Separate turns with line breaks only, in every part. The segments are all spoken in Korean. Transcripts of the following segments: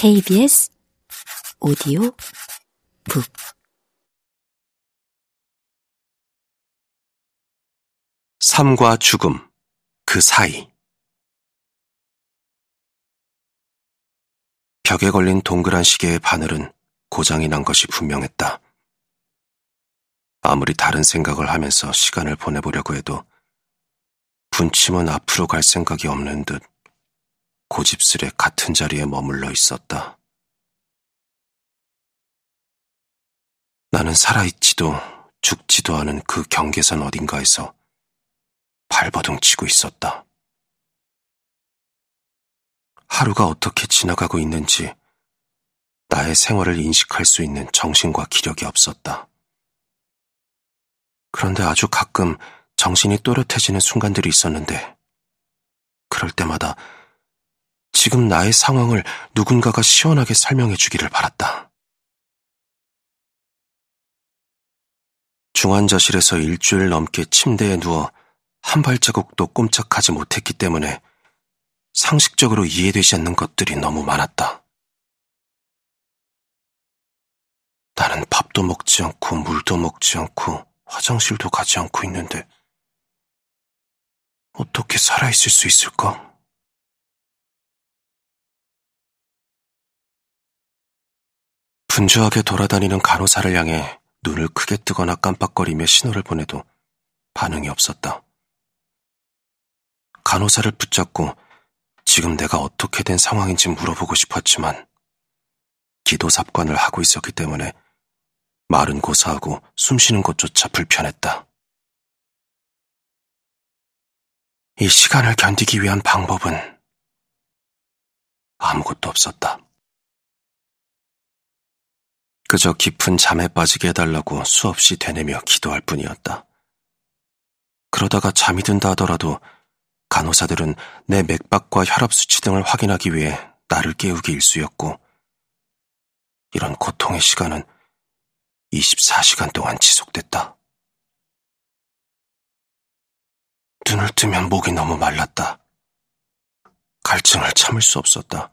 KBS 오디오 북
삶과 죽음, 그 사이. 벽에 걸린 동그란 시계의 바늘은 고장이 난 것이 분명했다. 아무리 다른 생각을 하면서 시간을 보내보려고 해도 분침은 앞으로 갈 생각이 없는 듯 고집스레 같은 자리에 머물러 있었다. 나는 살아있지도 죽지도 않은 그 경계선 어딘가에서 발버둥 치고 있었다. 하루가 어떻게 지나가고 있는지 나의 생활을 인식할 수 있는 정신과 기력이 없었다. 그런데 아주 가끔 정신이 또렷해지는 순간들이 있었는데, 그럴 때마다 지금 나의 상황을 누군가가 시원하게 설명해 주기를 바랐다. 중환자실에서 일주일 넘게 침대에 누워 한 발자국도 꼼짝하지 못했기 때문에 상식적으로 이해되지 않는 것들이 너무 많았다. 나는 밥도 먹지 않고 물도 먹지 않고 화장실도 가지 않고 있는데 어떻게 살아있을 수 있을까? 분주하게 돌아다니는 간호사를 향해 눈을 크게 뜨거나 깜빡거리며 신호를 보내도 반응이 없었다. 간호사를 붙잡고 지금 내가 어떻게 된 상황인지 물어보고 싶었지만 기도 삽관을 하고 있었기 때문에 말은 고사하고 숨쉬는 것조차 불편했다. 이 시간을 견디기 위한 방법은 아무것도 없었다. 그저 깊은 잠에 빠지게 해달라고 수없이 되뇌며 기도할 뿐이었다. 그러다가 잠이 든다 하더라도 간호사들은 내 맥박과 혈압 수치 등을 확인하기 위해 나를 깨우기 일쑤였고, 이런 고통의 시간은 24시간 동안 지속됐다. 눈을 뜨면 목이 너무 말랐다. 갈증을 참을 수 없었다.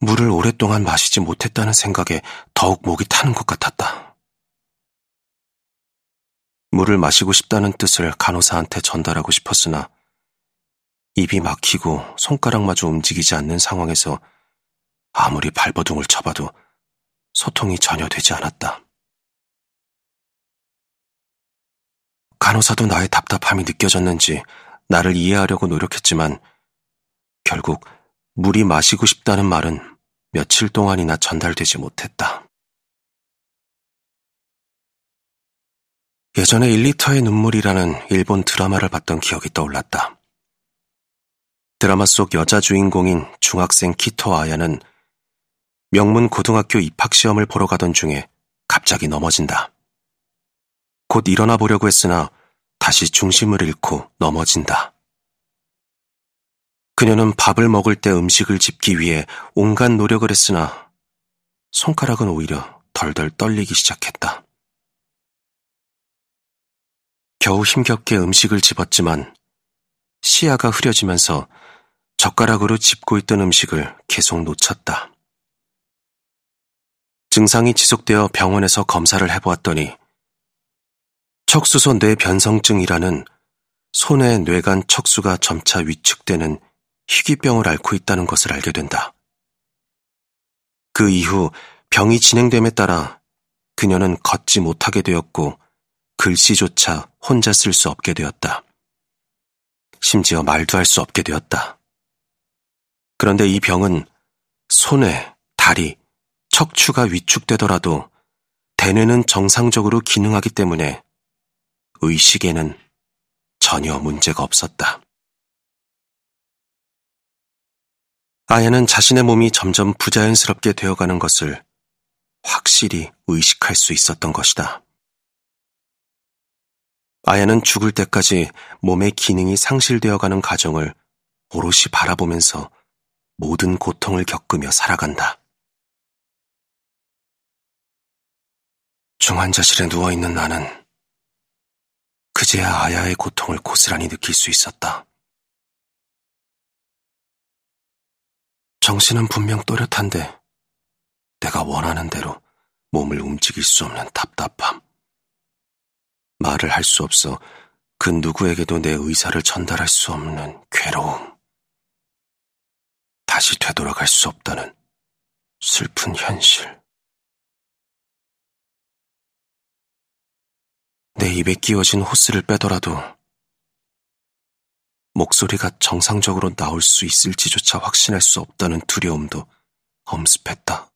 물을 오랫동안 마시지 못했다는 생각에 더욱 목이 타는 것 같았다. 물을 마시고 싶다는 뜻을 간호사한테 전달하고 싶었으나 입이 막히고 손가락마저 움직이지 않는 상황에서 아무리 발버둥을 쳐봐도 소통이 전혀 되지 않았다. 간호사도 나의 답답함이 느껴졌는지 나를 이해하려고 노력했지만 결국 물이 마시고 싶다는 말은 며칠 동안이나 전달되지 못했다. 예전에 1리터의 눈물이라는 일본 드라마를 봤던 기억이 떠올랐다. 드라마 속 여자 주인공인 중학생 키토 아야는 명문 고등학교 입학시험을 보러 가던 중에 갑자기 넘어진다. 곧 일어나 보려고 했으나 다시 중심을 잃고 넘어진다. 그녀는 밥을 먹을 때 음식을 집기 위해 온갖 노력을 했으나 손가락은 오히려 덜덜 떨리기 시작했다. 겨우 힘겹게 음식을 집었지만 시야가 흐려지면서 젓가락으로 짚고 있던 음식을 계속 놓쳤다. 증상이 지속되어 병원에서 검사를 해보았더니 척수소 뇌변성증이라는 손의 뇌간 척수가 점차 위축되는 희귀병을 앓고 있다는 것을 알게 된다. 그 이후 병이 진행됨에 따라 그녀는 걷지 못하게 되었고 글씨조차 혼자 쓸 수 없게 되었다. 심지어 말도 할 수 없게 되었다. 그런데 이 병은 손에, 다리, 척추가 위축되더라도 대뇌는 정상적으로 기능하기 때문에 의식에는 전혀 문제가 없었다. 아야는 자신의 몸이 점점 부자연스럽게 되어가는 것을 확실히 의식할 수 있었던 것이다. 아야는 죽을 때까지 몸의 기능이 상실되어가는 과정을 오롯이 바라보면서 모든 고통을 겪으며 살아간다. 중환자실에 누워있는 나는 그제야 아야의 고통을 고스란히 느낄 수 있었다. 정신은 분명 또렷한데 내가 원하는 대로 몸을 움직일 수 없는 답답함. 말을 할 수 없어 그 누구에게도 내 의사를 전달할 수 없는 괴로움. 다시 되돌아갈 수 없다는 슬픈 현실. 내 입에 끼워진 호스를 빼더라도 목소리가 정상적으로 나올 수 있을지조차 확신할 수 없다는 두려움도 엄습했다.